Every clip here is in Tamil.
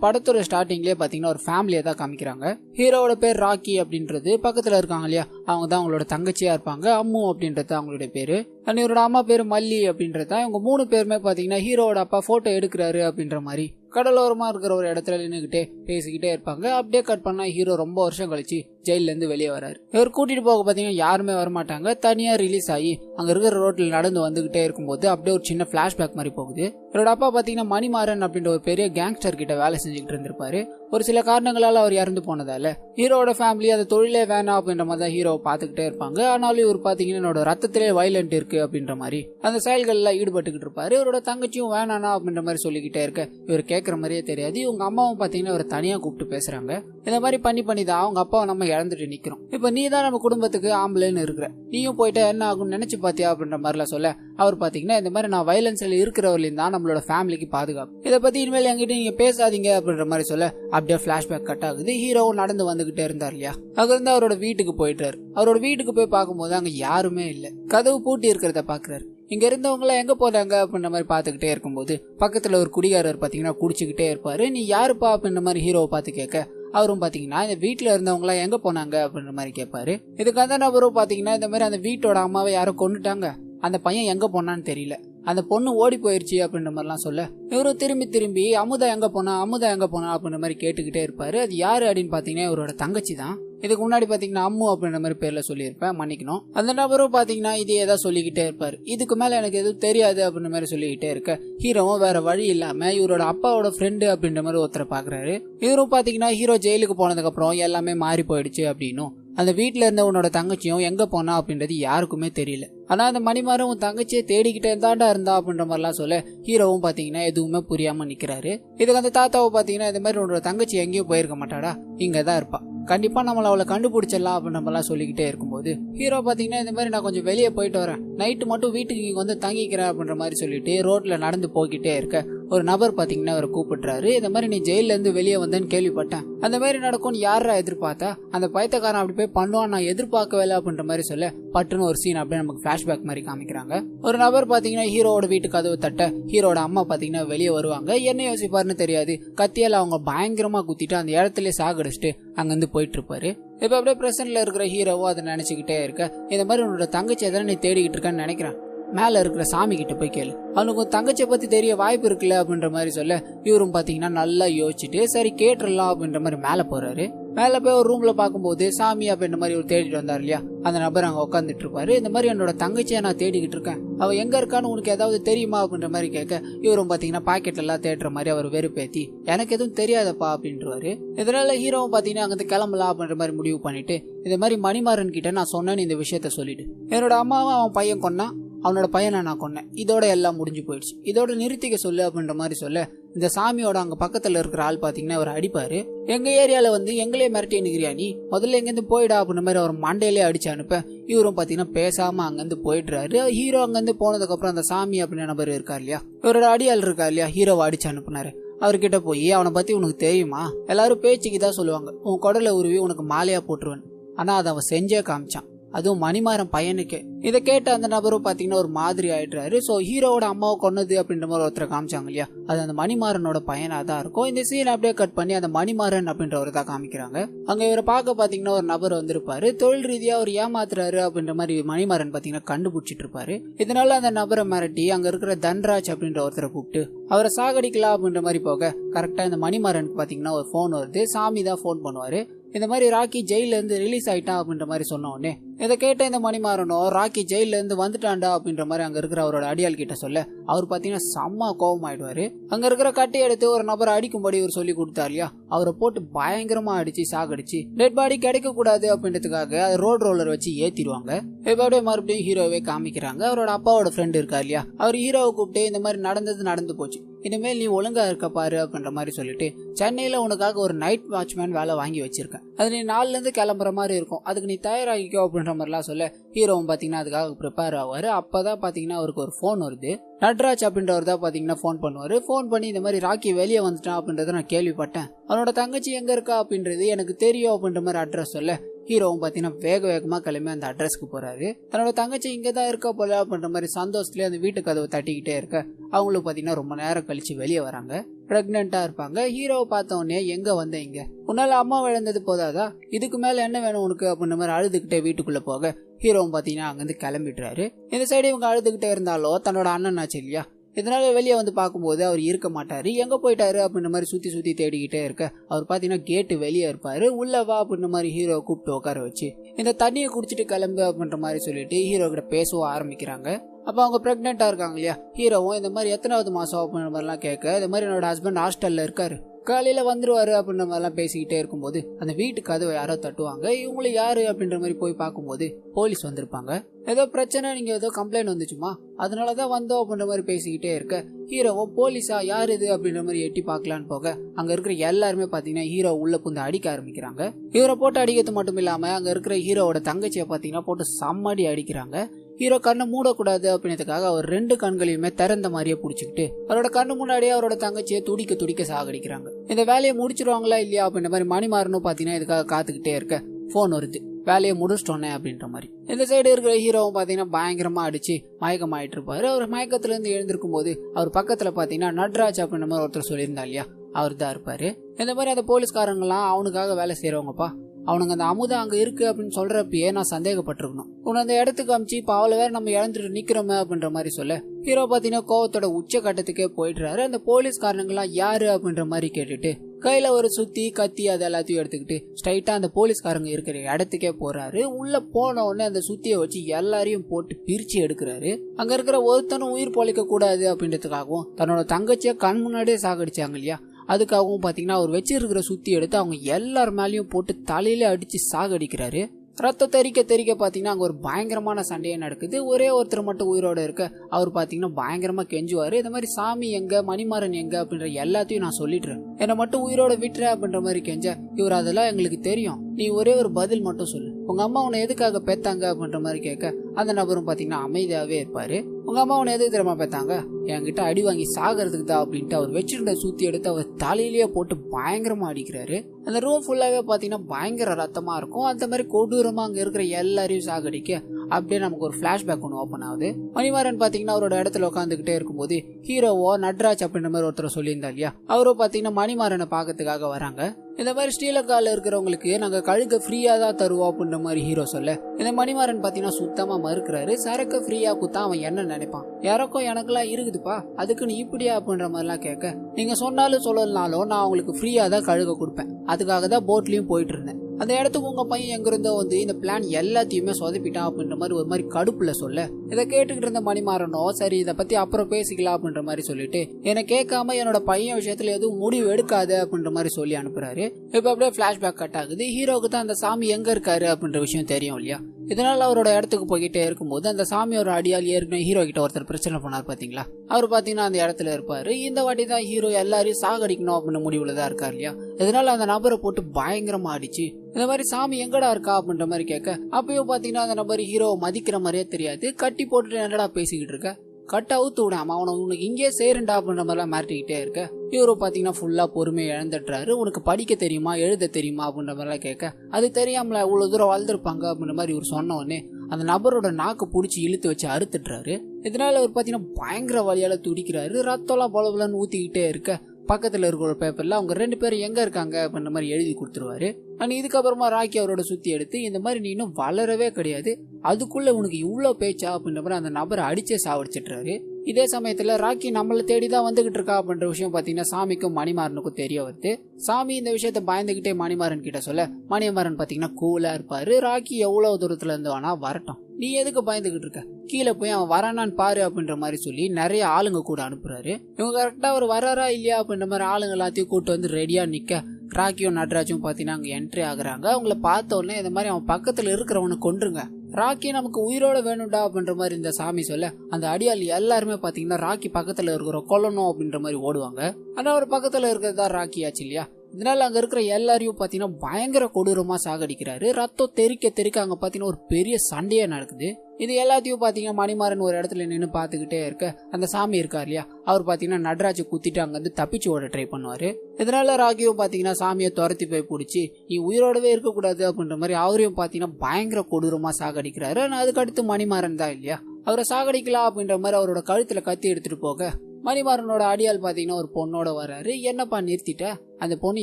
படத்தோட ஸ்டார்டிங்லேயே பார்த்தீங்கன்னா ஒரு ஃபேமிலியை தான் காமிக்கிறாங்க. ஹீரோவோட பேர் ராக்கி அப்படின்றது பக்கத்தில் இருக்காங்க இல்லையா? அவங்க தான் அவங்களோட தங்கச்சியா இருப்பாங்க. அம்மு அப்படின்றது அவங்களுடைய பேரு. அண்ட் இவரோட அம்மா பேர் மல்லி அப்படின்றது தான் இவங்க மூணு பேருமே பார்த்தீங்கன்னா ஹீரோவோட அப்பா ஃபோட்டோ எடுக்கிறாரு அப்படின்ற மாதிரி. கடலோரமா இருக்கிற ஒரு இடத்துல நின்றுகிட்டே பேசிக்கிட்டே இருப்பாங்க. அப்படியே கட் பண்ணா ஹீரோ ரொம்ப வருஷம் கழிச்சு ஜெயில இருந்து வெளியே வராரு. இவர் கூட்டிட்டு போக பாத்தீங்கன்னா யாருமே வரமாட்டாங்க. தனியா ரிலீஸ் ஆகி அங்க இருக்கிற ரோட்ல நடந்து வந்துகிட்டே இருக்கும்போது அப்படியே ஒரு சின்ன பிளாஷ்பேக் மாதிரி போகுது. இவரோட அப்பா பாத்தீங்கன்னா மணிமாறன் அப்படின்ற ஒரு பெரிய கேங்ஸ்டர் கிட்ட வேலை செஞ்சுக்கிட்டு இருந்திருப்பாரு. ஒரு சில காரணங்களால அவர் இறந்து போனதால. ஹீரோட ஃபேமிலி அந்த தொழிலே வேணாம் அப்படின்ற மாதிரி தான் ஹீரோவை பார்த்துக்கிட்டே இருப்பாங்க. ஆனாலும் இவர் பாத்தீங்கன்னா என்னோட ரத்தத்திலே வயலண்ட் இருக்கு அப்படின்ற மாதிரி அந்த செயல்களில் ஈடுபட்டுக்கிட்டு இருப்பாரு. இவரோட தங்கச்சியும் வேணானா அப்படின்ற மாதிரி சொல்லிக்கிட்டே இருக்க இவர் கேட்கற மாதிரியே தெரியாது. இவங்க அம்மாவும் பாத்தீங்கன்னா இவர் தனியா கூப்பிட்டு பேசுறாங்க. இந்த மாதிரி பண்ணி பண்ணி தான் அவங்க அப்பாவை நம்ம இழந்துட்டு நிக்கிறோம். இப்ப நீ தான் நம்ம குடும்பத்துக்கு ஆம்பளைன்னு இருக்கிற. நீயும் போயிட்டா என்ன ஆகும்னு நினைச்சு பாத்தியா அப்படின்ற மாதிரிலாம் சொல்ல அவர் பாத்தீங்கன்னா இந்த மாதிரி நான் வயலன்ஸ்ல இருக்கிறவர்களையும் தான் நம்மளோட ஃபேமிலிக்கு பாதுகாப்பு இதை பத்தி இனிமேல் என்கிட்ட நீங்க பேசாதீங்க அப்படின்ற மாதிரி சொல்ல அப்படியே பிளாஷ்பேக் கட் ஆகுது. ஹீரோவும் நடந்து வந்துகிட்டே இருந்தார் இல்லையா? அங்கிருந்து அவரோட வீட்டுக்கு போயிட்டாரு. அவரோட வீட்டுக்கு போய் பார்க்கும்போது அங்க யாருமே இல்ல. கதவு பூட்டி இருக்கிறத பாக்குறாரு. இங்க இருந்தவங்க எங்க போறாங்க அப்படின்ற மாதிரி பாத்துக்கிட்டே இருக்கும்போது பக்கத்துல ஒரு குடிகாரர் பாத்தீங்கன்னா குடிச்சுக்கிட்டே இருப்பாரு. நீ யாருப்பா அப்படின்ற மாதிரி ஹீரோவை பார்த்து கேட்க அவரும் பாத்தீங்கன்னா இந்த வீட்டுல இருந்தவங்களாம் எங்கே எங்க போனாங்க அப்படின்ற மாதிரி கேட்பாரு இதுக்கு அந்த நபரும் பாத்தீங்கன்னா இந்த மாதிரி அந்த வீட்டோட அம்மாவை யாரோ கொண்டுட்டாங்க அந்த பையன் எங்க போனான்னு தெரியல. அந்த பொண்ணு ஓடி போயிருச்சு அப்படின்ற மாதிரிலாம் சொல்ல. இவரும் திரும்பி திரும்பி அமுதா எங்க போனா அமுதா எங்க போனா அப்படின்ற மாதிரி கேட்டுக்கிட்டே இருப்பாரு. அது யாரு அப்படின்னு பாத்தீங்கன்னா இவரோட தங்கச்சி தான் இதுக்கு முன்னாடி பாத்தீங்கன்னா அம்மு அப்படின்ற மாதிரி பேர்ல சொல்லியிருப்பேன் மன்னிக்கணும். அந்த நபரும் பாத்தீங்கன்னா இதே தான் சொல்லிக்கிட்டே இருப்பார். இதுக்கு மேல எனக்கு எதுவும் தெரியாது அப்படின்ற மாதிரி சொல்லிக்கிட்டே இருக்க. ஹீரோவும் வேற வழி இல்லாம இவரோட அப்பாவோட ஃப்ரெண்டு அப்படின்ற மாதிரி ஒருத்தரை பாக்குறாரு. இவரும் பாத்தீங்கன்னா ஹீரோ ஜெயிலுக்கு போனதுக்கு அப்புறம் எல்லாமே மாறி போயிடுச்சு அப்படின்னும். அந்த வீட்டுல இருந்த உன்னோட தங்கச்சியும் எங்க போனா அப்படின்றது யாருக்குமே தெரியல. ஆனா அந்த மணிமாரும் உன் தங்கச்சியை தேடிக்கிட்டே இருந்தாண்டா இருந்தா அப்படின்ற மாதிரிலாம் சொல்ல ஹீரோவும் பாத்தீங்கன்னா எதுவுமே புரியாம நிக்கிறாரு. இதுக்கு அந்த தாத்தாவை பாத்தீங்கன்னா இந்த மாதிரி உன்னோட தங்கச்சி எங்கேயும் போயிருக்க மாட்டாடா. இங்கதான் இருப்பா. கண்டிப்பாக நம்மளை அவளை கண்டுபிடிச்சிடலாம் அப்படின்னு நம்மலாம் சொல்லிக்கிட்டே இருக்கும்போது ஹீரோ பார்த்தீங்கன்னா இந்த மாதிரி நான் கொஞ்சம் வெளியே போயிட்டு வரேன். நைட்டு மட்டும் வீட்டுக்கு இங்கே வந்து தங்கிக்கிறேன் அப்படின்ற மாதிரி சொல்லிட்டு ரோட்டில் நடந்து போய்கிட்டே இருக்க. ஒரு நபர் பாத்தீங்கன்னா அவரை கூப்பிடுறாரு. இந்த மாதிரி நீ ஜெயில இருந்து வெளியே வந்தேன்னு கேள்விப்பட்டேன். அந்த மாதிரி நடக்கும்னு யாரா எதிர்பார்த்தா? அந்த பயத்தக்காரன் அப்படி போய் பண்ணுவான் நான் எதிர்பார்க்கவே இல்லை அப்படின்ற மாதிரி சொல்ல பட்டுன்னு ஒரு சீன் அப்படியே நமக்கு பிளாஷ்பேக் மாதிரி காமிக்கிறாங்க. ஒரு நபர் பாத்தீங்கன்னா ஹீரோவோட வீட்டு கதவு தட்ட ஹீரோட அம்மா பாத்தீங்கன்னா வெளியே வருவாங்க. என்ன யோசிப்பாருன்னு தெரியாது. கத்தியால அவங்க பயங்கரமா குத்திட்டு அந்த இடத்துல சாகடிச்சிட்டு அங்கிருந்து போயிட்டு இருப்பாரு. இப்ப அப்படியே பிரசன்ட்ல இருக்கிற ஹீரோவோ அதை நினைச்சுக்கிட்டே இருக்க இந்த மாதிரி உன்னோட தங்கச்சி எதனா நீ தேடிக்கிட்டு இருக்கான்னு நினைக்கிறேன். மேல இருக்கிற சாமி கிட்ட போய் கேளு. அவனுக்கு உன் தங்கச்சியை பத்தி தெரிய வாய்ப்பு இருக்குல்ல அப்படின்ற மாதிரி சொல்ல இவரும் பாத்தீங்கன்னா நல்லா யோசிச்சுட்டு சரி கேட்டுடலாம் அப்படின்ற மாதிரி மேல போறாரு. மேல போய் ஒரு ரூம்ல பார்க்கும்போது சாமி அப்படின்ற மாதிரி ஒரு தேடிட்டு வந்தார் இல்லையா? அந்த நபர் அங்க உட்காந்துட்டு இருப்பாரு. இந்த மாதிரி என்னோட தங்கச்சியை நான் தேடிக்கிட்டு இருக்கேன். அவ எங்க இருக்கான்னு உனக்கு ஏதாவது தெரியுமா அப்படின்ற மாதிரி கேட்க இவரும் பாத்தீங்கன்னா பாக்கெட் எல்லாம் தேடுற மாதிரி அவர் வெறுப்பேத்தி எனக்கு எதுவும் தெரியாதப்பா அப்படின்றவாரு இதனால ஹீரோவும் பாத்தீங்கன்னா அங்கிருந்து கிளம்பலாம் அப்படின்ற மாதிரி முடிவு பண்ணிட்டு இந்த மாதிரி மணிமாறன் கிட்ட நான் சொன்னேன்னு இந்த விஷயத்த சொல்லிட்டு என்னோட அம்மாவும் அவன் பையன் கொன்னான். அவனோட பையனை நான் கொன்னேன். இதோட எல்லாம் முடிஞ்சு போயிடுச்சு. இதோட நிறுத்திக்க சொல்லு அப்படின்ற மாதிரி சொல்ல இந்த சாமியோட அங்க பக்கத்துல இருக்கிற ஆள் பாத்தீங்கன்னா அவர் அடிப்பாரு. எங்க ஏரியால வந்து எங்களே மிரட்டி நிக்கிறியா நீ? முதல்ல எங்கேருந்து போயிடா அப்படின்ற மாதிரி அவர் மண்டையிலே அடிச்சு அனுப்ப. இவரும் பாத்தீங்கன்னா பேசாம அங்கிருந்து போயிடுறாரு. ஹீரோ அங்கிருந்து போனதுக்கு அப்புறம் அந்த சாமி அப்படின்னு நபர் இருக்கார் இல்லையா? இவரோட அடியால் இருக்கா இல்லையா? ஹீரோவை அடிச்சு அனுப்புனாரு. அவர்கிட்ட போய் அவனை பத்தி உனக்கு தெரியுமா? எல்லாரும் பேச்சுக்கு தான் சொல்லுவாங்க. உன் குடலை உருவி உனக்கு மாலையா போட்டுருவேன். ஆனா அதை அவன் செஞ்சே காமிச்சான். அதுவும் மணிமாறன் பையனுக்கு. இதை கேட்ட அந்த நபரும் பார்த்தீங்கன்னா ஒரு மாதிரி ஆயிடுறாரு. ஸோ ஹீரோவோட அம்மாவை கொன்னது அப்படின்ற மாதிரி ஒருத்தரை காமிச்சாங்க இல்லையா? அது அந்த மணிமாறனோட பயனாக தான் இருக்கும். இந்த சீன் அப்படியே கட் பண்ணி அந்த மணிமாறன் அப்படின்றவரை தான் காமிக்கிறாங்க. அங்கே இவரை பார்க்க பார்த்தீங்கன்னா ஒரு நபர் வந்திருப்பாரு. தொழில் ரீதியாக அவர் ஏமாத்துறாரு அப்படின்ற மாதிரி மணிமாறன் பார்த்தீங்கன்னா கண்டுபிடிச்சிட்டு இருப்பாரு இதனால அந்த நபரை மிரட்டி அங்கே இருக்கிற தன்ராஜ் அப்படின்ற ஒருத்தரை கூப்பிட்டு அவரை சாகடிக்கலாம் அப்படின்ற மாதிரி போக கரெக்டாக இந்த மணிமாறனுக்கு பார்த்தீங்கன்னா ஒரு ஃபோன் வருது. சாமி தான் ஃபோன் பண்ணுவார். இந்த மாதிரி ராக்கி ஜெயில இருந்து ரிலீஸ் ஆயிட்டான் அப்படின்ற மாதிரி சொன்ன உடனே இதை கேட்ட இந்த மணிமாறனும் ராக்கி ஜெயில இருந்து வந்துட்டான்டா அப்படின்ற மாதிரி அங்க இருக்கிற அவரோட அடியாள் கிட்ட சொல்ல அவர் பாத்தீங்கன்னா செம்ம கோபம் ஆயிடுவாரு அங்க இருக்கிற கட்டி எடுத்து ஒரு நபரை அடிக்கும்படி இவர் சொல்லி கொடுத்தார் இல்லையா? அவரை போட்டு பயங்கரமா அடிச்சு சாகடிச்சு டெட் பாடி கிடைக்க கூடாது அப்படின்றதுக்காக ரோட் ரோலர் வச்சு ஏத்திடுவாங்க. இப்ப அப்படியே மறுபடியும் ஹீரோவே காமிக்கிறாங்க. அவரோட அப்பாவோட ஃப்ரெண்ட் இருக்கா இல்லையா? அவர் ஹீரோவை கூப்பிட்டு இந்த மாதிரி நடந்தது நடந்து போச்சு. இனிமேல் நீ ஒழுங்கா இருக்க பாரு அப்படின்ற மாதிரி சொல்லிட்டு சென்னையில உனக்காக ஒரு நைட் வாட்ச்மேன் வேலை வாங்கி வச்சிருக்கேன். அது நீ நாலுல இருந்து கிளம்புற மாதிரி இருக்கும். அதுக்கு நீ தயாராகிக்கோ அப்படின்ற மாதிரிலாம் சொல்ல ஹீரோவும் பாத்தீங்கன்னா அதுக்காக ப்ரிப்பேர் ஆவாரு. அப்பதான் பாத்தீங்கன்னா அவருக்கு ஒரு ஃபோன் வருது. நட்ராஜ் அப்படின்றவர் தான் பார்த்தீங்கன்னா ஃபோன் பண்ணுவார். ஃபோன் பண்ணி இந்த மாதிரி ராக்கி வெளியே வந்துட்டான் அப்படின்றத நான் கேள்விப்பட்டேன். அவனோட தங்கச்சி எங்கே இருக்கா அப்படின்றது எனக்கு தெரியும் அப்படின்ற மாதிரி அட்ரஸ் சொல்ல. ஹீரோவும் பார்த்தீங்கன்னா வேக வேகமாக கிளம்பி அந்த அட்ரஸ்க்கு போகிறாரு தன்னோட தங்கச்சி இங்கே தான் இருக்க போல அப்படின்ற மாதிரி சந்தோஷத்துலேயே அந்த வீட்டு கதவை தட்டிக்கிட்டே இருக்க. அவங்களுக்கு பார்த்தீங்கன்னா ரொம்ப நேரம் கழிச்சு வெளியே வராங்க. ப்ரெக்னெண்ட்டாக இருப்பாங்க. ஹீரோவை பார்த்த எங்கே வந்த இங்க? உன்னால் அம்மா விழுந்தது போதாதா? இதுக்கு மேலே என்ன வேணும் உனக்கு? அப்படின்ற மாதிரி அழுதுகிட்டே வீட்டுக்குள்ளே போக. ஹீரோவும் பார்த்தீங்கன்னா அங்கேருந்து கிளம்பிடுறாரு. இந்த சைடு இவங்க அழுதுகிட்டே இருந்தாலோ தன்னோட அண்ணன் ஆச்சு இல்லையா? இதனால வெளியே வந்து பார்க்கும்போது அவர் இருக்க மாட்டாரு. எங்க போயிட்டாரு அப்படின்ற மாதிரி சுத்தி சுத்தி தேடிக்கிட்டே இருக்க. அவர் பாத்தீங்கன்னா கேட்டு வெளியே இருப்பாரு. உள்ள வா அப்படின்ற மாதிரி ஹீரோ கூப்பிட்டு உட்கார வச்சு இந்த தண்ணியை குடிச்சிட்டு கிளம்பு அப்படின்ற மாதிரி சொல்லிட்டு ஹீரோ கிட்ட பேசவும் ஆரம்பிக்கிறாங்க. அப்போ அவங்க ப்ரெக்னெண்ட்டாக இருக்காங்க இல்லையா? ஹீரோவும் இந்த மாதிரி எத்தனாவது மாதம் அப்படின்ற மாதிரிலாம் கேட்க இந்த மாதிரி என்னோட ஹஸ்பண்ட் ஹாஸ்டலில் இருக்காரு. காலையில் வந்துருவாரு அப்படின்ற மாதிரிலாம் பேசிக்கிட்டே இருக்கும்போது அந்த வீட்டு கதவை யாரோ தட்டுவாங்க. இவங்களை யாரு அப்படின்ற மாதிரி போய் பார்க்கும்போது போலீஸ் வந்திருப்பாங்க. ஏதோ பிரச்சனை நீங்க ஏதோ கம்ப்ளைண்ட் வந்துச்சுமா? அதனால தான் வந்தோம் அப்படின்ற மாதிரி பேசிக்கிட்டே இருக்க ஹீரோவும் போலீஸா யார் இது அப்படின்ற மாதிரி எட்டி பார்க்கலான்னு போக அங்க இருக்கிற எல்லாருமே பாத்தீங்கன்னா ஹீரோ உள்ள புந்து அடிக்க ஆரம்பிக்கிறாங்க. ஹீரோ போட்டு அடிக்கிறது மட்டும் இல்லாம அங்க இருக்கிற ஹீரோவோட தங்கச்சியை பாத்தீங்கன்னா போட்டு சம்மடி அடிக்கிறாங்க. ஹீரோ கண்ணை மூடக்கூடாது அப்படின்றதுக்காக அவர் ரெண்டு கண்களையுமே திறந்த மாதிரியே பிடிச்சிக்கிட்டு அவரோட கண்ணு முன்னாடியே அவரோட தங்கச்சியை துடிக்க துடிக்க சாகடிக்கிறாங்க. இந்த வேலையை முடிச்சிருவாங்களா இல்லையா அப்படின்ற மாதிரி மணிமாறனும் பாத்தீங்கன்னா இதுக்காக காத்துக்கிட்டே இருக்க போன் வருது. வேலையை முடிச்சிட்டோன்னே அப்படின்ற மாதிரி. இந்த சைடு இருக்கிற ஹீரோவும் பாத்தீங்கன்னா பயங்கரமா அடிச்சு மயக்கமாயிட்டு இருப்பாரு. அவர் மயக்கத்துல இருந்து எழுந்திருக்கும் போது அவர் பக்கத்துல பாத்தீங்கன்னா நட்ராஜ் அப்படின்ற மாதிரி ஒருத்தர் சொல்லியிருந்தா இல்லையா? அவர் தான் இருப்பாரு. இந்த மாதிரி அந்த போலீஸ்காரங்களாம் அவனுக்காக வேலை செய்யறவங்கப்பா அவனுங்க அந்த அமுதம் அங்கே இருக்கு அப்படின்னு சொல்றப்பயே நான் சந்தேகப்பட்டிருக்கணும். உன்னை அந்த இடத்துக்கு அமிச்சு இப்போ அவளை வேற நம்ம இழந்துட்டு நிற்கிறோமே அப்படின்ற மாதிரி சொல்ல. ஹீரோ பார்த்தீங்கன்னா கோவத்தோட உச்ச கட்டத்துக்கே போயிடுறாரு. அந்த போலீஸ்காரங்கெல்லாம் யாரு அப்படின்ற மாதிரி கேட்டுட்டு கையில் ஒரு சுத்தி கத்தி அது எல்லாத்தையும் எடுத்துக்கிட்டு ஸ்ட்ரைட்டாக அந்த போலீஸ்காரங்க இருக்கிற இடத்துக்கே போறாரு. உள்ள போன உடனே அந்த சுத்தியை வச்சு எல்லாரையும் போட்டு பிரிச்சு எடுக்கிறாரு. அங்க இருக்கிற ஒருத்தனும் உயிர் பொழைக்க கூடாது அப்படின்றதுக்காகவும் தன்னோட தங்கச்சியை கண் முன்னாடியே சாகடிச்சாங்க இல்லையா? அதுக்காகவும் பார்த்தீங்கன்னா அவர் வச்சிருக்கிற சுத்தி எடுத்து அவங்க எல்லார் மேலேயும் போட்டு தலையில அடிச்சு சாகடிக்கிறாரு. ரத்த தெறிக்க தெறிக்க பார்த்தீங்கன்னா அங்கே ஒரு பயங்கரமான சண்டையே நடக்குது. ஒரே ஒருத்தர் மட்டும் உயிரோடு இருக்க அவர் பார்த்தீங்கன்னா பயங்கரமாக கெஞ்சுவார். இந்த மாதிரி சாமி எங்க? மணிமாறன் எங்க? அப்படின்ற எல்லாத்தையும் நான் சொல்லிட்டுறேன் என்னை மட்டும் உயிரோட விட்டுற அப்படின்ற மாதிரி கெஞ்ச இவர் அதெல்லாம் எங்களுக்கு தெரியும். நீ ஒரே ஒரு பதில் மட்டும் சொல்லு. உங்க அம்மா உன்னை எதுக்காக பெத்தாங்க அப்படின்ற மாதிரி கேட்க அந்த நபரும் பாத்தீங்கன்னா அமைதியாவே இருப்பாரு. உங்க அம்மா உன்னை எதுக்கு தெரியுமா பெத்தாங்க? என்கிட்ட அடி வாங்கி சாகிறதுக்கு தான் அப்படின்ட்டு அவர் வச்சிருந்த சூத்தி எடுத்து அவர் தலையிலேயே போட்டு பயங்கரமா அடிக்கிறாரு. அந்த ரூம் ஃபுல்லாவே பாத்தீங்கன்னா பயங்கர ரத்தமா இருக்கும். அந்த மாதிரி கொடூரமா அங்க இருக்கிற எல்லாரையும் சாகடிக்க அப்படியே நமக்கு ஒரு ஃப்ளாஷ்பேக் ஒன்று ஓப்பன் ஆகுது. மணிமாறன் பார்த்தீங்கன்னா அவரோட இடத்துல உட்காந்துக்கிட்டே இருக்கும்போது ஹீரோவோ நட்ராஜ் அப்படின்ற மாதிரி ஒருத்தர் சொல்லியிருந்தா இல்லையா? அவரும் பார்த்தீங்கன்னா மணிமாறனை பார்க்கறதுக்காக வராங்க. இந்த மாதிரி ஸ்ரீலங்காவில் இருக்கிறவங்களுக்கு நாங்கள் கழுக ஃப்ரீயாக தான் தருவோம் அப்படின்ற மாதிரி ஹீரோ சொல்ல இந்த மணிமாறன் பார்த்தீங்கன்னா சுத்தமாக மறுக்கிறாரு. சரக்கு ஃப்ரீயாக குத்தா அவன் என்ன நினைப்பான். யாருக்கும் எனக்கெல்லாம் இருக்குதுப்பா. அதுக்கு நீ இப்படியா? அப்படின்ற மாதிரிலாம் கேட்க நீங்கள் சொன்னாலும் சொல்லலனாலும் நான் உங்களுக்கு ஃப்ரீயாக தான் கழுக கொடுப்பேன். அதுக்காக தான் போட்லேயும் போயிட்டு இருந்தேன். அந்த இடத்துக்கு உங்க பையன் எங்கிருந்தோ வந்து இந்த பிளான் எல்லாத்தையுமே சொதப்பிட்டான் அப்படின்ற மாதிரி ஒரு மாதிரி கடுப்புல சொல்ல. இதை கேட்டுக்கிட்டு இருந்த மணிமாறனோ சரி இதை பத்தி அப்புறம் பேசிக்கலாம் அப்படின்ற மாதிரி சொல்லிட்டு என்னை கேட்காம என்னோட பையன் விஷயத்துல எதுவும் முடிவு எடுக்காத அப்படின்ற மாதிரி சொல்லி அனுப்புறாரு. இப்ப அப்படியே பிளாஷ்பேக் கட் ஆகுது. ஹீரோக்கு தான் அந்த சாமி எங்க இருக்காரு அப்படின்ற விஷயம் தெரியும் இல்லையா? இதனால அவரோட இடத்துக்கு போய்கிட்டே இருக்கும்போது அந்த சாமியோட அடியால் ஏற்கனவே ஹீரோ கிட்ட ஒருத்தர் பிரச்சனை பண்ணார் பாத்தீங்களா? அவர் பாத்தீங்கன்னா அந்த இடத்துல இருப்பாரு. இந்த வாட்டி தான் ஹீரோ எல்லாரையும் சாகடிக்கணும் அப்படின்னு முடிவுலதான் தான் இல்லையா? இதனால அந்த நபரை போட்டு பயங்கரமா அடிச்சு இந்த மாதிரி சாமி எங்கடா இருக்கா அப்படின்ற மாதிரி கேட்க அப்பயும் பாத்தீங்கன்னா அந்த நபர் ஹீரோவை மதிக்கிற மாதிரியே தெரியாது. கட்டி போட்டுட்டு என்னடா பேசிக்கிட்டு இருக்க? கட் அவுத்து விடாம அவனை உனக்கு இங்கே சேருண்டா அப்படின்ற மாதிரிலாம் மாட்டிக்கிட்டே இருக்க. இவரும் பார்த்தீங்கன்னா ஃபுல்லாக பொறுமையை இழந்துட்டுறாரு உனக்கு படிக்க தெரியுமா எழுத தெரியுமா அப்படின்ற மாதிரிலாம் கேட்க. அது தெரியாமல இவ்வளோ தூரம் வளர்ந்துருப்பாங்க அப்படின்ற மாதிரி இவர் சொன்ன உடனே அந்த நபரோட நாக்கு பிடிச்சி இழுத்து வச்சு அறுத்துட்டுறாரு. இதனால அவர் பார்த்தீங்கன்னா பயங்கர வழியால் துடிக்கிறாரு. ரத்தம்லாம் பொலபலன்னு ஊற்றிக்கிட்டே இருக்க. பக்கத்தில் இருக்கிற ஒரு பேப்பரில் அவங்க ரெண்டு பேரும் எங்கே இருக்காங்க அப்படின்ற மாதிரி எழுதி கொடுத்துருவாரு. அண்ட் இதுக்கப்புறமா ராக்கி அவரோட சுற்றி எடுத்து இந்த மாதிரி நீ இன்னும் வளரவே கிடையாது. அதுக்குள்ள உனக்கு இவ்வளோ பேச்சா அப்படின்ற மாதிரி அந்த நபரை அடிச்சே சாவடிச்சிட்டுறாரு இதே சமயத்துல ராக்கி நம்மளை தேடி தான் வந்துகிட்டு இருக்கா அப்படின்ற விஷயம் பாத்தீங்கன்னா சாமிக்கும் மணிமாறனுக்கும் தெரிய வருது. சாமி இந்த விஷயத்த பயந்துகிட்டே மணிமாறன் கிட்ட சொல்ல மணிமாறன் பாத்தீங்கன்னா கூலா இருப்பாரு. ராக்கி எவ்வளவு தூரத்துல இருந்து வேணா வரட்டும். நீ எதுக்கு பயந்துகிட்டு இருக்க? கீழே போய் அவன் வரானான்னு பாரு அப்படின்ற மாதிரி சொல்லி நிறைய ஆளுங்க கூட அனுப்புறாரு. இவங்க கரெக்டா அவர் வராரா இல்லையா அப்படின்ற மாதிரி ஆளுங்க எல்லாத்தையும் கூட்டு வந்து ரெடியா நிக்க ராக்கியும் நட்ராஜும் பாத்தீங்கன்னா அங்க என்ட்ரி ஆகுறாங்க. அவங்கள பார்த்த உடனே இந்த மாதிரி அவன் பக்கத்துல இருக்கிறவனை கொன்றுங்க. ராக்கி நமக்கு உயிரோட வேணும்டா அப்படின்ற மாதிரி இந்த சாமி சொல்ல அந்த அடியாள் எல்லாருமே பார்த்தீங்கன்னா ராக்கி பக்கத்தில் இருக்கிற கொல்லணும் அப்படின்ற மாதிரி ஓடுவாங்க. ஆனால் அவர் பக்கத்தில் இருக்கிறது தான் ராக்கி ஆச்சு இல்லையா? இதனால அங்க இருக்கிற எல்லாரையும் பாத்தீங்கன்னா பயங்கர கொடூரமா சாகடிக்கிறாரு. ரத்தம் தெறிக்க தெறிக்க அங்க பாத்தீங்கன்னா ஒரு பெரிய சண்டையே நடக்குது. இது எல்லாத்தையும் பார்த்தீங்கன்னா மணிமாறன் ஒரு இடத்துல நின்று பார்த்துக்கிட்டே இருக்க அந்த சாமி இருக்கார் இல்லையா அவர் பார்த்தீங்கன்னா நடராஜை குத்திட்டு அங்கேருந்து தப்பிச்சு ஓட ட்ரை பண்ணுவார். இதனால ராகியும் பார்த்தீங்கன்னா சாமியை துரத்தி போய் பிடிச்சி நீ உயிரோடவே இருக்கக்கூடாது அப்படின்ற மாதிரி அவரையும் பார்த்தீங்கன்னா பயங்கர கொடூரமாக சாகடிக்கிறாரு. அதுக்கடுத்து மணிமாறன் தான் இல்லையா அவரை சாகடிக்கலாம் அப்படின்ற மாதிரி அவரோட கழுத்தில் கத்தி எடுத்துகிட்டு போக மணிமாறனோட அடியால் பார்த்தீங்கன்னா ஒரு பொண்ணோட வராரு. என்னப்பா நிறுத்திட்ட? அந்த பொண்ணு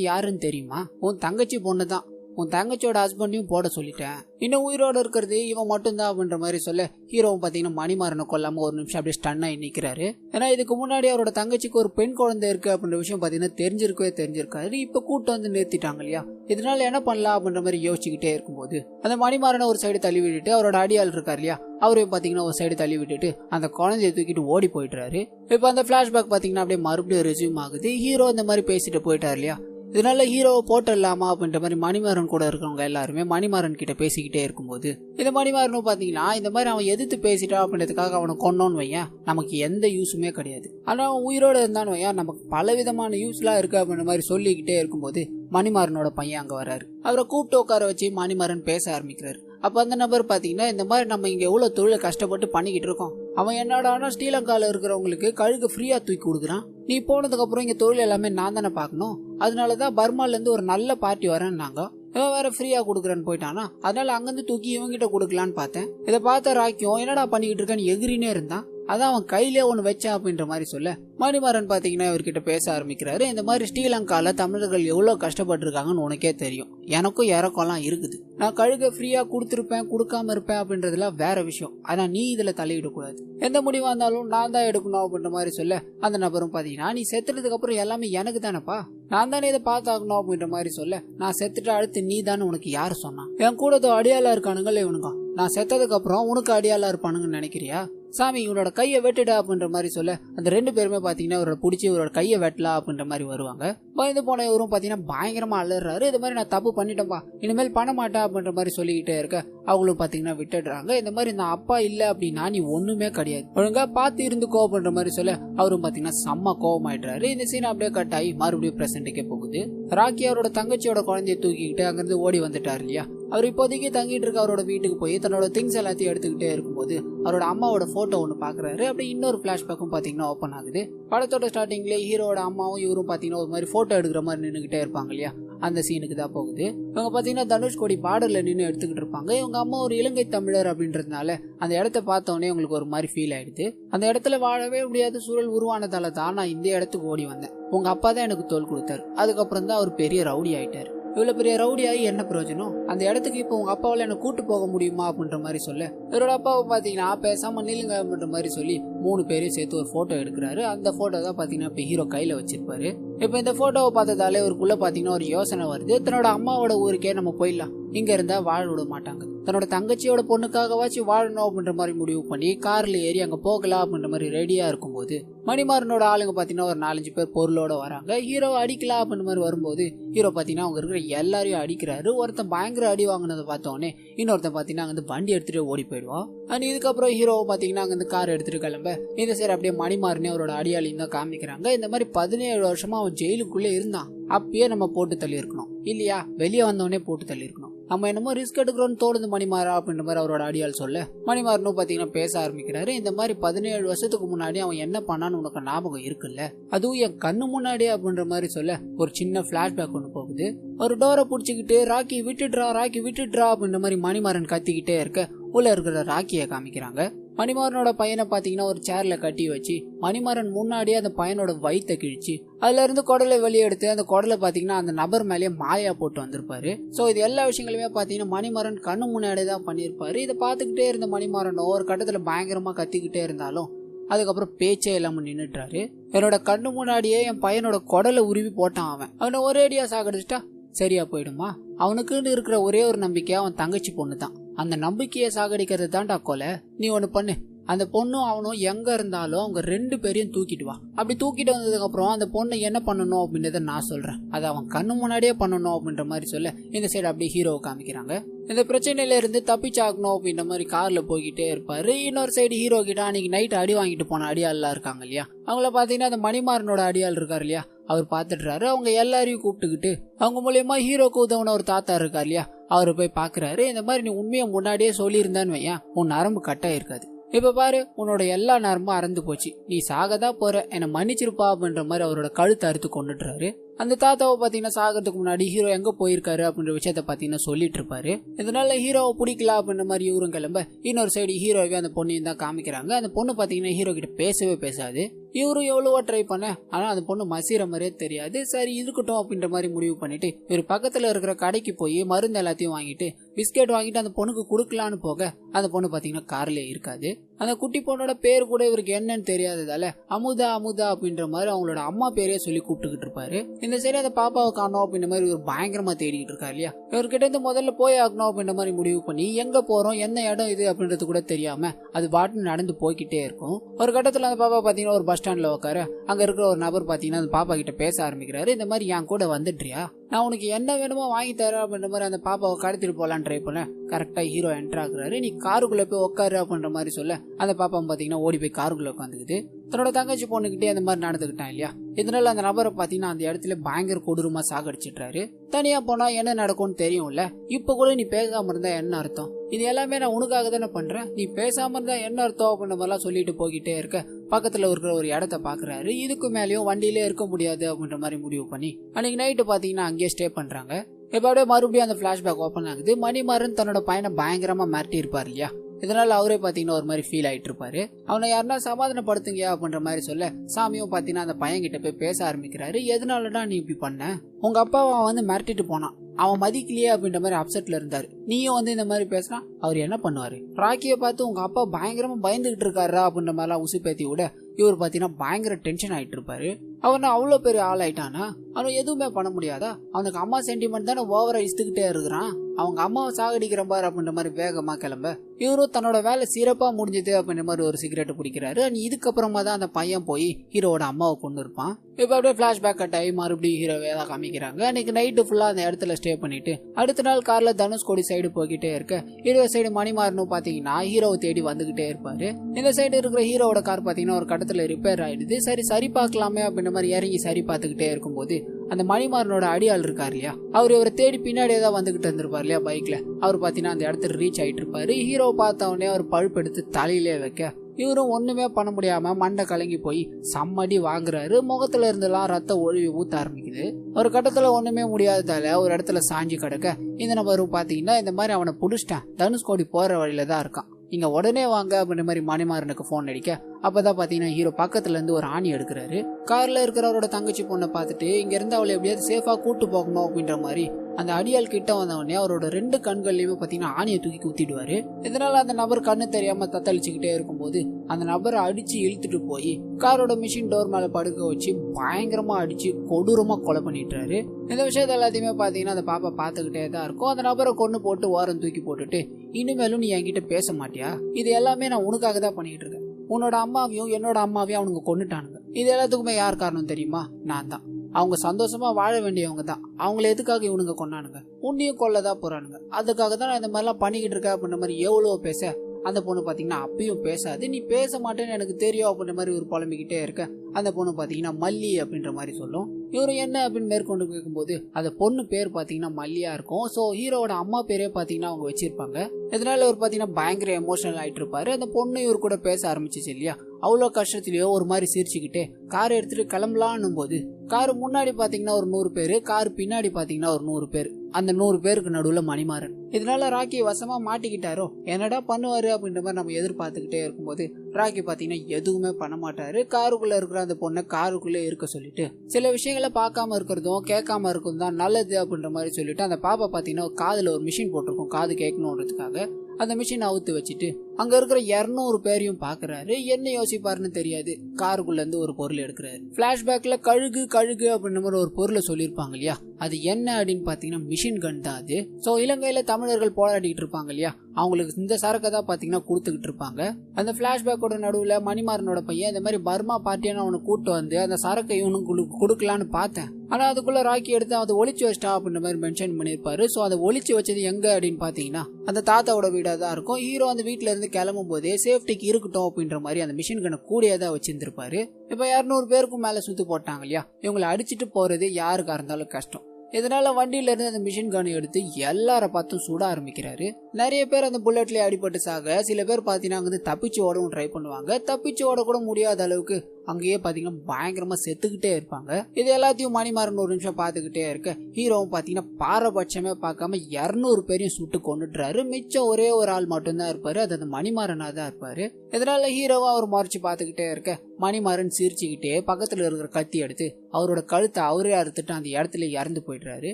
யாருன்னு தெரியுமா? உன் தங்கச்சி பொண்ணு தான் உன் தங்கச்சியோட ஹஸ்பண்டையும் போட சொல்லிட்டேன். இன்னும் உயிரோட இருக்கிறது இவன் மட்டும்தான் அப்படின்ற மாதிரி சொல்ல ஹீரோவும் பாத்தீங்கன்னா மணிமாறனை கொல்லாம ஒரு நிமிஷம் அப்படியே ஸ்டன் ஆகி நிக்கிறாரு. ஏன்னா இதுக்கு முன்னாடி அவரோட தங்கச்சிக்கு ஒரு பெண் குழந்தை இருக்கு அப்படின்ற விஷயம் பாத்தீங்கன்னா தெரிஞ்சிருக்கவே தெரிஞ்சிருக்காரு இப்ப கூட்டம் வந்து நிறுத்திட்டாங்க இல்லையா? இதனால என்ன பண்ணலாம் அப்படின்ற மாதிரி யோசிச்சுக்கிட்டே இருக்கும்போது அந்த மணிமாறனை ஒரு சைடு தள்ளி விட்டுட்டு அவரோட அடியாள் இருக்கார் இல்லையா? அவரையும் பாத்தீங்கன்னா ஒரு சைடு தள்ளி விட்டுட்டு அந்த குழந்தைய தூக்கிட்டு ஓடி போயிட்டுறாரு இப்ப அந்த பிளாஷ்பேக் பாத்தீங்கன்னா அப்படியே மறுபடியும் ரெசியூம் ஆகுது. ஹீரோ இந்த மாதிரி பேசிட்டு போயிட்டார் இல்லையா? இதனால ஹீரோவை போட்டுடலாமா அப்படின்ற மாதிரி மணிமாறன் கூட இருக்கிறவங்க எல்லாருமே மணிமாறன் கிட்ட பேசிக்கிட்டே இருக்கும்போது இந்த மணிமாறனும் பாத்தீங்கன்னா இந்த மாதிரி அவன் எதிர்த்து பேசிட்டான் அப்படின்றதுக்காக அவனை கொண்டோன்னு வையன். நமக்கு எந்த யூஸுமே கிடையாது. ஆனா அவன் உயிரோட இருந்தான்னு வையன். நமக்கு பல விதமான யூஸ்லாம் இருக்கு அப்படின்ற மாதிரி சொல்லிக்கிட்டே இருக்கும்போது மணிமாறனோட பையன் அங்க வராரு அவரை கூப்பிட்டு உட்கார வச்சு மணிமாறன் பேச ஆரம்பிக்கிறாரு. அப்ப அந்த நபர் பாத்தீங்கன்னா இந்த மாதிரி நம்ம இங்க எவ்வளவு தொழிலை கஷ்டப்பட்டு பண்ணிக்கிட்டு இருக்கோம். அவன் என்னடானா ஸ்ரீலங்கால இருக்கிறவங்களுக்கு கழுகு ஃப்ரீயா தூக்கி கொடுக்குறான். நீ போனதுக்கு அப்புறம் இங்க தொழில் எல்லாமே நான் தானே பார்க்கணும். அதனாலதான் பர்மால இருந்து ஒரு நல்ல பார்ட்டி வரேன்னாங்க. இவன் வேற ஃப்ரீயா கொடுக்குறேன்னு போயிட்டானா? அதனால அங்கிருந்து தூக்கி இவங்கிட்ட கொடுக்கலான்னு பார்த்தேன். இதை பார்த்த ராக்கியம் என்னடா பண்ணிக்கிட்டு இருக்கான்னு எகிரினே இருந்தான். அதான் அவன் கையிலே ஒன்று வச்சான் அப்படின்ற மாதிரி சொல்ல. மணிமாறன் பார்த்தீங்கன்னா இவர்கிட்ட பேச ஆரம்பிக்கிறாரு. இந்த மாதிரி ஸ்ரீலங்காவில் தமிழர்கள் எவ்வளோ கஷ்டப்பட்டிருக்காங்கன்னு உனக்கே தெரியும். எனக்கும் இறக்கம்லாம் இருக்குது. நான் கழுக ஃப்ரீயாக கொடுத்துருப்பேன் கொடுக்காம இருப்பேன் அப்படின்றதுலாம் வேற விஷயம். ஆனால் நீ இதில் தலையிடக்கூடாது. எந்த முடிவாக இருந்தாலும் நான் தான் எடுக்கணும் அப்படின்ற மாதிரி சொல்ல. அந்த நபரும் பார்த்தீங்கன்னா நீ செத்துறதுக்கு அப்புறம் எல்லாமே எனக்கு தானேப்பா? நான் தானே இதை பார்த்தாகணும் அப்படின்ற மாதிரி சொல்ல. நான் செத்துட்டு அடுத்து நீ தானே உனக்கு யார் சொன்னான் என் கூட அடியாளா இருக்கானுங்களே இவனுங்க. நான் செத்ததுக்கு அப்புறம் உனக்கு அடியாளா இருப்பானுங்கன்னு நினைக்கிறியா? சாமி இவனோட கையை வெட்டுடா அப்படின்ற மாதிரி சொல்ல அந்த ரெண்டு பேருமே பார்த்தீங்கன்னா இவரோட பிடிச்சி இவரோட கையை வெட்டலாம் அப்படின்ற மாதிரி வருவாங்க. பயந்து போன இவரும் பார்த்தீங்கன்னா பயங்கரமா அலறாரு. இது மாதிரி நான் தப்பு பண்ணிட்டேன்பா. இனிமேல் பண்ண மாட்டேன் அப்படின்ற மாதிரி சொல்லிக்கிட்டே இருக்க அவங்களும் பார்த்தீங்கன்னா விட்டுடுறாங்க. இந்த மாதிரி நான் அப்பா இல்லை அப்படின்னா நீ ஒண்ணுமே கிடையாது. ஒழுங்கா பார்த்து இருந்துக்கோ அப்படின்ற மாதிரி சொல்ல அவரும் பார்த்தீங்கன்னா செம்ம கோவமாயிடுறாரு. இந்த சீன் அப்படியே கட் ஆகி மறுபடியும் பிரசன்ட்டுக்கே போகுது. ராக்கி அவரோட தங்கச்சியோட குழந்தைய தூக்கிக்கிட்டு அங்கிருந்து ஓடி வந்துட்டார் இல்லையா? அவர் இப்போதைக்கு தங்கிட்டு இருக்க அவரோட வீட்டுக்கு போய் தன்னோட திங்ஸ் எல்லாத்தையும் எடுத்துக்கிட்டே இருக்கும்போது அவரோட அம்மாவோட போட்டோ ஒன்று பார்க்குறாரு அப்படி இன்னொரு ஃப்ளாஷ்பேக்கும் பார்த்தீங்கன்னா ஓப்பன் ஆகுது. படத்தோட ஸ்டார்டிங்லேயே ஹீரோட அம்மாவும் இவரும் பார்த்தீங்கன்னா ஒரு மாதிரி ஃபோட்டோ எடுக்கிற மாதிரி நின்றுகிட்டே இருப்பாங்க இல்லையா? அந்த சீனுக்கு தான் போகுது. இவங்க பார்த்தீங்கன்னா தனுஷ்கோடி பாடலில் நின்று எடுத்துக்கிட்டு இருப்பாங்க. இவங்க அம்மா ஒரு இலங்கை தமிழர் அப்படின்றதுனால அந்த இடத்த பார்த்தோன்னே உங்களுக்கு ஒரு மாதிரி ஃபீல் ஆயிடுது. அந்த இடத்துல வாழவே முடியாத சூழல் உருவானதால தான் நான் இந்த இடத்துக்கு ஓடி வந்தேன். உங்க அப்பா தான் எனக்கு தோல் கொடுத்தாரு. அதுக்கப்புறம் தான் அவர் பெரிய ரவுடி ஆயிட்டாரு. இவ்வளோ பெரிய ரவுடி ஆகி என்ன பிரயோஜனம்? அந்த இடத்துக்கு இப்போ உங்கள் அப்பாவால் என்ன கூட்டு போக முடியுமா அப்படின்ற மாதிரி சொல்ல. இவரோட அப்பாவை பார்த்தீங்கன்னா பேசாமல் நில்லுங்க அப்படின்ற மாதிரி சொல்லி மூணு பேரையும் சேர்த்து ஒரு ஃபோட்டோ எடுக்கிறாரு. அந்த ஃபோட்டோ தான் பார்த்தீங்கன்னா இப்போ ஹீரோ கையில் வச்சிருப்பாரு. இப்போ இந்த ஃபோட்டோவை பார்த்ததாலே இவருக்குள்ளே பார்த்தீங்கன்னா ஒரு யோசனை வருது. தன்னோட அம்மாவோட ஊருக்கே நம்ம போயிடலாம். இங்க இருந்தா வாழ விட மாட்டாங்க. தன்னோட தங்கச்சியோட பொண்ணுக்காகவாச்சும் வாழணும் அப்படின்ற மாதிரி முடிவு பண்ணி கார்ல ஏறி அங்க போகலாம் அப்படின்ற மாதிரி ரெடியா இருக்கும்போது மணிமாறனோட ஆளுங்க பாத்தீங்கன்னா ஒரு நாலஞ்சு பேர் பொருளோட வராங்க. ஹீரோ அடிக்கலாம் அப்படின்ற மாதிரி வரும்போது ஹீரோ பாத்தீங்கன்னா அவங்க இருக்கிற எல்லாரையும் அடிக்கிறாரு. ஒருத்தன் பயங்கர அடி வாங்கினதை பார்த்தோன்னே இன்னொருத்தன் பாத்தீங்கன்னா அங்க வண்டி எடுத்துட்டு ஓடி போயிடுவான். அண்ட் இதுக்கப்புறம் ஹீரோவை பாத்தீங்கன்னா அங்க கார் எடுத்துட்டு கிளம்ப இந்த சைடு அப்படியே மணிமாறனே அவரோட அடியாளியும் தான் காமிக்கிறாங்க. இந்த மாதிரி பதினேழு வருஷமா அவன் ஜெயிலுக்குள்ளே இருந்தான். அப்பயே நம்ம போட்டு தள்ளி இருக்கணும் இல்லையா? வெளியே வந்தவனே போட்டு தள்ளி இருக்கணும் நம்ம என்னமோ ரிஸ்க் எடுக்கிறோம்னு தோணுது மணிமாறா அப்படின்ற மாதிரி அவரோட அடியால் சொல்ல. மணிமாறனும் பார்த்தீங்கன்னா பேச ஆரம்பிக்கிறாரு. இந்த மாதிரி பதினேழு வருஷத்துக்கு முன்னாடி அவன் என்ன பண்ணான்னு உனக்கு ஞாபகம் இருக்குல்ல? அதுவும் என் கண்ணு முன்னாடியே அப்படின்ற மாதிரி சொல்ல. ஒரு சின்ன பிளாஷ்பேக் ஒன்று போகுது. ஒரு டோரை பிடிச்சிக்கிட்டு ராக்கி விட்டுடுறா ராக்கி விட்டுடுறா அப்படின்ற மாதிரி மணிமாறன் கத்திக்கிட்டே இருக்க. உள்ள இருக்கிற ராக்கியை காமிக்கிறாங்க. மணிமாறனோட பையனை பார்த்தீங்கன்னா ஒரு சேரில் கட்டி வச்சு மணிமாறன் முன்னாடியே அந்த பையனோட வயிற்றை கிழிச்சு அதுலேருந்து குடலை வெளியே எடுத்து அந்த குடலை பார்த்தீங்கன்னா அந்த நபர் மேலேயே மாயா போட்டு வந்திருப்பாரு. ஸோ இது எல்லா விஷயங்களுமே பார்த்தீங்கன்னா மணிமாறன் கண்ணு முன்னாடியே தான் பண்ணியிருப்பாரு. இதை பார்த்துக்கிட்டே இருந்த மணிமாறன் ஒவ்வொரு கட்டத்தில் பயங்கரமாக கத்திக்கிட்டே இருந்தாலும் அதுக்கப்புறம் பேச்சே இல்லாமல் நின்றுட்டாரு என்னோட கண்ணு முன்னாடியே என் பையனோட குடலை உருவி போட்டான் அவன். அவனை ஒரே அடியாக சாகடிச்சிட்டா சரியா போயிடுமா? அவனுக்குன்னு இருக்கிற ஒரே ஒரு நம்பிக்கை அவன் தங்கச்சி பொண்ணு தான் அந்த நம்பிக்கையை சாகடிக்கிறது தான்டா கொலை. நீ ஒன்னு பண்ணு. அந்த பொண்ணும் அவனும் எங்க இருந்தாலும் அவங்க ரெண்டு பேரையும் தூக்கிட்டு வா. அப்படி தூக்கிட்டு வந்ததுக்கு அப்புறம் அந்த பொண்ணை என்ன பண்ணணும் அப்படின்றத நான் சொல்றேன். அதை அவன் கண்ணு முன்னாடியே பண்ணணும் அப்படின்ற மாதிரி சொல்ல இந்த சைடு அப்படியே ஹீரோவை காமிக்கிறாங்க. இந்த பிரச்சனையில இருந்து தப்பிச்சாக்கணும் அப்படின்ற மாதிரி கார்ல போய்கிட்டே இருப்பாரு. இன்னொரு சைடு ஹீரோ கிட்ட அன்னைக்கு நைட் அடி வாங்கிட்டு போன அடியாள்லாம் இருக்காங்க இல்லையா? அவங்கள பாத்தீங்கன்னா அந்த மணிமாறனோட அடியாள் இருக்காரு இல்லையா? அவர் பார்த்துடுறாரு. அவங்க எல்லாரையும் கூப்பிட்டுக்கிட்டு அவங்க மூலயமா ஹீரோக்கு உதவுன ஒரு தாத்தா இருக்கார் இல்லையா? அவரை போய் பார்க்குறாரு. இந்த மாதிரி நீ உண்மையை முன்னாடியே சொல்லியிருந்தான்னு வையன் உன் நரம்பு கட்டாயிருக்காது. இருக்காது இப்ப பாரு உன்னோட எல்லா நேரமும் அறந்து போச்சு. நீ சாகதான் போற என்னை மன்னிச்சிருப்பா அப்படின்ற மாதிரி அவரோட கழுத்தை அறுத்து கொண்டுட்டுறாரு அந்த தாத்தாவை பாத்தீங்கன்னா சாகிறதுக்கு முன்னாடி ஹீரோ எங்க போயிருக்காரு அப்படின்ற விஷயத்த பாத்தீங்கன்னா சொல்லிட்டு இருப்பாரு இதனால ஹீரோவை பிடிக்கல அப்படின்ற மாதிரி இவரும் கிளம்ப இன்னொரு சைடு ஹீரோவே அந்த பொண்ணையும் தான் காமிக்கிறாங்க. அந்த பொண்ணு பாத்தீங்கன்னா ஹீரோ கிட்ட பேசவே பேசாது. இவரும் எவ்வளவோ ட்ரை பண்ண ஆனால் அந்த பொண்ணு மசிற மாதிரியே தெரியாது. சரி இருக்கட்டும் அப்படின்ற மாதிரி முடிவு பண்ணிட்டு இவர் பக்கத்தில் இருக்கிற கடைக்கு போய் மருந்து எல்லாத்தையும் வாங்கிட்டு பிஸ்கெட் வாங்கிட்டு அந்த பொண்ணுக்கு கொடுக்கலான்னு போக அந்த பொண்ணு பார்த்தீங்கன்னா கார்லேயே இருக்காது. அந்த குட்டி பொண்ணோட பேர் கூட இவருக்கு என்னன்னு தெரியாததால அமுதா அமுதா அப்படின்ற மாதிரி அவங்களோட அம்மா பேரையே சொல்லி கூப்பிட்டுக்கிட்டு இருப்பாரு. இந்த சரி அந்த பாப்பாவை காணோம் அப்படின்ற மாதிரி இவர் பயங்கரமா தேடிட்டு இருக்காரு இல்லையா? இவர்கிட்ட இருந்து முதல்ல போய் ஆகணும் அப்படின்ற மாதிரி முடிவு பண்ணி எங்க போறோம் என்ன இடம் இது அப்படின்றது கூட தெரியாம அது பாட்டு நடந்து போய்கிட்டே இருக்கும். ஒரு கட்டத்தில் அந்த பாப்பா பாத்தீங்கன்னா ஒரு பஸ் ஸ்டாண்டில் உட்காரு அங்கே இருக்கிற ஒரு நபர் பார்த்தீங்கன்னா அந்த பாப்பா கிட்ட பேச ஆரம்பிக்கிறாரு. இந்த மாதிரி என் கூட வந்துட்றியா? நான் உனக்கு என்ன வேணுமோ வாங்கி தரேன் அப்படின்ற மாதிரி அந்த பாப்பாவை கடத்திட்டு போலான்னு ட்ரை பண்ண கரெக்டாக ஹீரோ என்டர் ஆகுறாரு. நீ காருக்குள்ளே போய் உட்காரு அப்படின்ற மாதிரி சொல்ல அந்த பாப்பா பார்த்தீங்கன்னா ஓடி போய் காருக்குள்ளே உட்காந்துக்குது தன்னோட தங்கச்சி பொண்ணுக்கிட்டே அந்த மாதிரி நடந்துக்கிட்டான் இல்லையா? இதனால அந்த நபரை பார்த்தீங்கன்னா அந்த இடத்துல பயங்கர கொடூரமாக சாகடிச்சிட்டாரு தனியாக போனால் என்ன நடக்கும்னு தெரியும்ல? இப்போ கூட நீ பேசாமல் இருந்தால் என்ன அர்த்தம்? இது எல்லாமே நான் உனக்காக தானே பண்ணுறேன் நீ பேசாமல் இருந்தால் என்ன அர்த்தம்? அப்படின்ற மாதிரிலாம் சொல்லிட்டு போய்கிட்டே இருக்க. பக்கத்துல இருக்கிற ஒரு இடத்த பாக்குறாரு. இதுக்கு மேலயும் வண்டியிலே இருக்க முடியாது அப்படின்ற மாதிரி முடிவு பண்ணி அன்னைக்கு நைட்டு பாத்தீங்கன்னா அங்கேயே ஸ்டே பண்றாங்க. இப்ப அப்படியே மறுபடியும் அந்த பிளாஷ்பேக் ஓப்பன் ஆகுது. மணிமாறன் தன்னோட பையனை பயங்கரமா மிரட்டி இருப்பார் இல்லையா? இதனால அவரே பாத்தீங்கன்னா ஒரு மாதிரி ஃபீல் ஆயிட்டு இருப்பாரு அவனை யாருன்னா சமாதானப்படுத்துங்க அப்படின்ற மாதிரி சொல்ல சாமியும் பாத்தீங்கன்னா அந்த பையன் கிட்ட போய் பேச ஆரம்பிக்கிறாரு. எதனாலடா நீ இப்படி பண்ண? உங்க அப்பாவை அவன் வந்து மிரட்டிட்டு போனான். அவன் மதிக்கலையே அப்படின்ற மாதிரி அப்செட்ல இருந்தாரு. நீயும் வந்து இந்த மாதிரி பேசுனா அவர் என்ன பண்ணுவாரு? ராக்கியை பார்த்து உங்க அப்பா பயங்கரமா பயந்துகிட்டு இருக்காரா அப்படின்ற மாதிரிலாம் உசுப்பேத்தி விட இவர் பாத்தீங்கன்னா பயங்கர டென்ஷன் ஆயிட்டு இருப்பாரு. அவன் அவ்வளோ பெரிய ஆள் ஆயிட்டானா அவன் எதுவுமே பண்ண முடியாதா? அவனுக்கு அம்மா சென்டிமெண்ட் தானே ஓவரா இஸ்துக்கிட்டே இருக்கிறான்? அவங்க அம்மாவை சாகடிக்கிற பாரு அப்படின்ற மாதிரி வேகமா கிளம்ப. இவரும் தன்னோட வேலை சிறப்பா முடிஞ்சது அப்படின்ற மாதிரி ஒரு சிகரெட் பிடிக்கிறாரு அண்ட் இதுக்கப்புறமா தான் அந்த பையன் போய் ஹீரோவோட அம்மாவை கொண்டு இருப்பான். இப்ப அப்படியே பிளாஷ்பேக் கட் ஆகி மறுபடியும் ஹீரோ தான் காமிக்கிறாங்க. அன்னைக்கு நைட்டு ஃபுல்லா அந்த இடத்துல ஸ்டே பண்ணிட்டு அடுத்த நாள் கார்ல தனுஷ்கோடி சைடு போய்கிட்டே இருக்க. ஹீரோ சைடு மணிமாறனும் பாத்தீங்கன்னா ஹீரோவை தேடி வந்துகிட்டே இருப்பாரு. இந்த சைடு இருக்கிற ஹீரோவோட கார் பாத்தீங்கன்னா ஒரு கட்டத்துல ரிப்பேர் ஆயிடுது. சரி சரி பார்க்கலாமே அப்படின்ற மாதிரி இறங்கி சரி பார்த்துக்கிட்டே இருக்கும்போது அந்த மணிமாறனோட அடியாள் இருக்கார் இல்லையா? அவர் இவரை தேடி பின்னாடியே தான் வந்துகிட்டு இருந்திருப்பார் இல்லையா பைக்ல அவர் பாத்தீங்கன்னா அந்த இடத்துல ரீச் ஆயிட்டு இருப்பாரு. ஹீரோ பார்த்தவனே அவர் பழுப்பு எடுத்து தலையிலே வைக்க. இவரும் ஒண்ணுமே பண்ண முடியாம மண்டை கலங்கி போய் சம்மடி வாங்குறாரு. முகத்துல இருந்தெல்லாம் ரத்தம் ஒழுவி ஊத்த ஆரம்பிக்குது. ஒரு கட்டத்துல ஒண்ணுமே முடியாததால ஒரு இடத்துல சாஞ்சி கிடக்க. இந்த நபரும் பாத்தீங்கன்னா இந்த மாதிரி அவனை புடிச்சிட்டேன். தனுஷ்கோடி போற வழியில தான் இருக்கான். இங்க உடனே வாங்க அப்படின்ற மாதிரி மணிமாறனுக்கு போன் அடிக்க அப்பதான் பாத்தீங்கன்னா ஹீரோ பக்கத்துல இருந்து ஒரு ஆணி எடுக்கிறாரு. கார்ல இருக்கிறவரோட தங்கச்சி பொண்ணை பார்த்துட்டு இங்க இருந்து அவளை எப்படியாவது சேஃபா கூட்டு போகணும் அப்படின்ற மாதிரி அந்த அடியால் கிட்ட வந்தவொடனே அவரோட ரெண்டு கண்கள்லயுமே பாத்தீங்கன்னா ஆணியை தூக்கி குத்திடுவாரு. இதனால அந்த நபர் கண்ணு தெரியாம தத்தளிச்சுக்கிட்டே இருக்கும்போது அந்த நபரை அடிச்சு இழுத்துட்டு போய் காரோட மிஷின் டோர் மேல படுக்க வச்சு பயங்கரமா அடிச்சு கொடூரமா கொலை பண்ணிட்டுறாரு இந்த விஷயத்த எல்லாத்தையுமே பாத்தீங்கன்னா அந்த பாப்பா பாத்துக்கிட்டே தான் இருக்கும். அந்த நபரை கொண்டு போட்டு ஓரம் தூக்கி போட்டுட்டு இனிமேலும் நீ என்கிட்ட பேச மாட்டியா? இது எல்லாமே நான் உனக்காக தான் பண்ணிட்டு இருக்கேன். உன்னோட அம்மாவையும் என்னோட அம்மாவையும் அவனுங்க கொண்டுட்டானுங்க இது எல்லாத்துக்குமே யார் காரணம் தெரியுமா? நான் தான். அவங்க சந்தோஷமா வாழ வேண்டியவங்க தான். அவங்கள எதுக்காக இவனுங்க கொண்டானுங்க உன்னையும் கொல்லதான் போறானுங்க. அதுக்காக தான் நான் இந்த மாதிரிலாம் பண்ணிக்கிட்டு இருக்கேன் அப்படின்ற மாதிரி எவ்வளோ பேச. அந்த பொண்ணு பார்த்தீங்கன்னா அப்பயும் பேசாது. நீ பேச மாட்டேன்னு எனக்கு தெரியும் அப்படின்ற மாதிரி ஒரு புலம்பிக்கிட்டே இருக்க. அந்த பொண்ணு பார்த்தீங்கன்னா மல்லி அப்படின்ற மாதிரி சொல்லும். இவர் என்ன அப்படின்னு மேற்கொண்டு கேட்கும்போது அந்த பொண்ணு பேர் பார்த்தீங்கன்னா மல்லியா இருக்கும். ஸோ ஹீரோவோட அம்மா பேரே பார்த்தீங்கன்னா அவங்க வச்சிருப்பாங்க. இதனால இவர் பார்த்தீங்கன்னா பயங்கர எமோஷனல் ஆகிட்டு இருப்பாரு அந்த பொண்ணு இவர் கூட பேச ஆரம்பிச்சிச்சு இல்லையா? அவ்வளோ கஷ்டத்திலேயோ ஒரு மாதிரி சிரிச்சுக்கிட்டே கார் எடுத்துட்டு கிளம்பலான்னும் போது கார் முன்னாடி பாத்தீங்கன்னா ஒரு நூறு பேரு கார் பின்னாடி பாத்தீங்கன்னா ஒரு நூறு பேர். அந்த நூறு பேருக்கு நடுவுல மணிமாறன். இதனால ராக்கி வசமா மாட்டிக்கிட்டாரோ? என்னடா பண்ணுவாரு அப்படின்ற மாதிரி நம்ம எதிர்பார்த்துக்கிட்டே இருக்கும்போது ராக்கி பாத்தீங்கன்னா எதுவுமே பண்ண மாட்டாரு. காருக்குள்ள இருக்கிற அந்த பொண்ணை காருக்குள்ளே இருக்க சொல்லிட்டு சில விஷயங்களை பார்க்காம இருக்கிறதும் கேட்காம இருக்கிறதும் தான் நல்லது அப்படின்ற மாதிரி சொல்லிட்டு அந்த பாப்பா பாத்தீங்கன்னா காதுல ஒரு மிஷின் போட்டிருக்கும் காது கேட்கணுன்றதுக்காக. அந்த மிஷின் அவுத்து வச்சுட்டு அங்க இருக்கிற இருநூறு பேரையும் பாக்குறாரு. என்ன யோசிப்பாருன்னு தெரியாது. காருக்குள்ள இருந்து ஒரு பொருள் எடுக்கிறாரு. பிளாஷ்பேக்ல கழுகு கழுகு அப்படின்ற மாதிரி ஒரு பொருளை சொல்லியிருப்பாங்க இல்லையா? அது என்ன அப்படின்னு பாத்தீங்கன்னா மிஷின் கன் தான் அது. சோ இலங்கையில தமிழர்கள் போராடிட்டு இருப்பாங்க இல்லையா? அவங்களுக்கு இந்த சரக்கை தான் பாத்தீங்கன்னா கொடுத்துக்கிட்டு இருப்பாங்க. அந்த பிளாஷ்பேக்கோட நடுவுல மணிமாறனோட பையன் இந்த மாதிரி பர்மா பார்ட்டியான அவனை கூட்டு வந்து அந்த சரக்கை இவனுக்கு கொடுக்கலான்னு பார்த்தேன். ஆனா அதுக்குள்ள ராக்கி எடுத்து அதை ஒழிச்சு வச்சிட்டா அப்படின்ற மாதிரி மென்ஷன் பண்ணிருப்பாரு சோ அதை ஒழிச்சு வச்சது எங்க அப்படின்னு பாத்தீங்கன்னா அந்த தாத்தாவோட வீடா தான் இருக்கும். ஹீரோ அந்த வீட்டுல இருந்து கிளம்பும் போதே சேஃப்டிக்கு இருக்கட்டும் அப்படின்ற மாதிரி அந்த மிஷின் கண்ணை கூடயே தான் வச்சிருந்திருப்பாரு. இப்ப இரநூறு பேருக்கும் மேல சுத்து போட்டாங்க இல்லையா? இவங்களை அடிச்சுட்டு போறது யாருக்கா இருந்தாலும் கஷ்டம். இதனால வண்டியில இருந்து அந்த மிஷின் கன் எடுத்து எல்லார பார்த்தும் சுட ஆரம்பிக்கிறாரு. நிறைய பேர் அந்த புல்லட்லயே அடிபட்டு சாக சில பேர் பாத்தீங்கன்னா அங்க தப்பிச்சு ஓடவும் ட்ரை பண்ணுவாங்க. தப்பிச்சு ஓடக்கூட கூட முடியாத அளவுக்கு அங்கேயே பாத்தீங்கன்னா பயங்கரமா செத்துக்கிட்டே இருப்பாங்க. இது எல்லாத்தையும் மணிமாறன் ஒரு நிமிஷம் பார்த்துக்கிட்டே இருக்க ஹீரோவும் பாத்தீங்கன்னா பாரபட்சமே பார்க்காம இருநூறு பேரையும் சுட்டு கொண்டுடுறாரு மிச்சம் ஒரே ஒரு ஆள் மட்டும்தான் இருப்பாரு அது அந்த மணிமாறனா தான் இருப்பாரு. இதனால ஹீரோவும் அவர் மறைச்சு பார்த்துக்கிட்டே இருக்க மணிமாறன் சிரிச்சுக்கிட்டே பக்கத்துல இருக்கிற கத்தி எடுத்து அவரோட கழுத்தை அவரே அறுத்துட்டு அந்த இடத்துல இறந்து போயிடுறாரு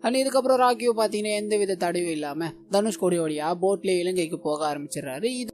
அண்ட் இதுக்கப்புறம் ராக்கியோ பாத்தீங்கன்னா எந்த வித தடையும் இல்லாம தனுஷ்கோடி வழியாக போட்லேயே இலங்கைக்கு போக ஆரம்பிச்சிடுறாரு. இது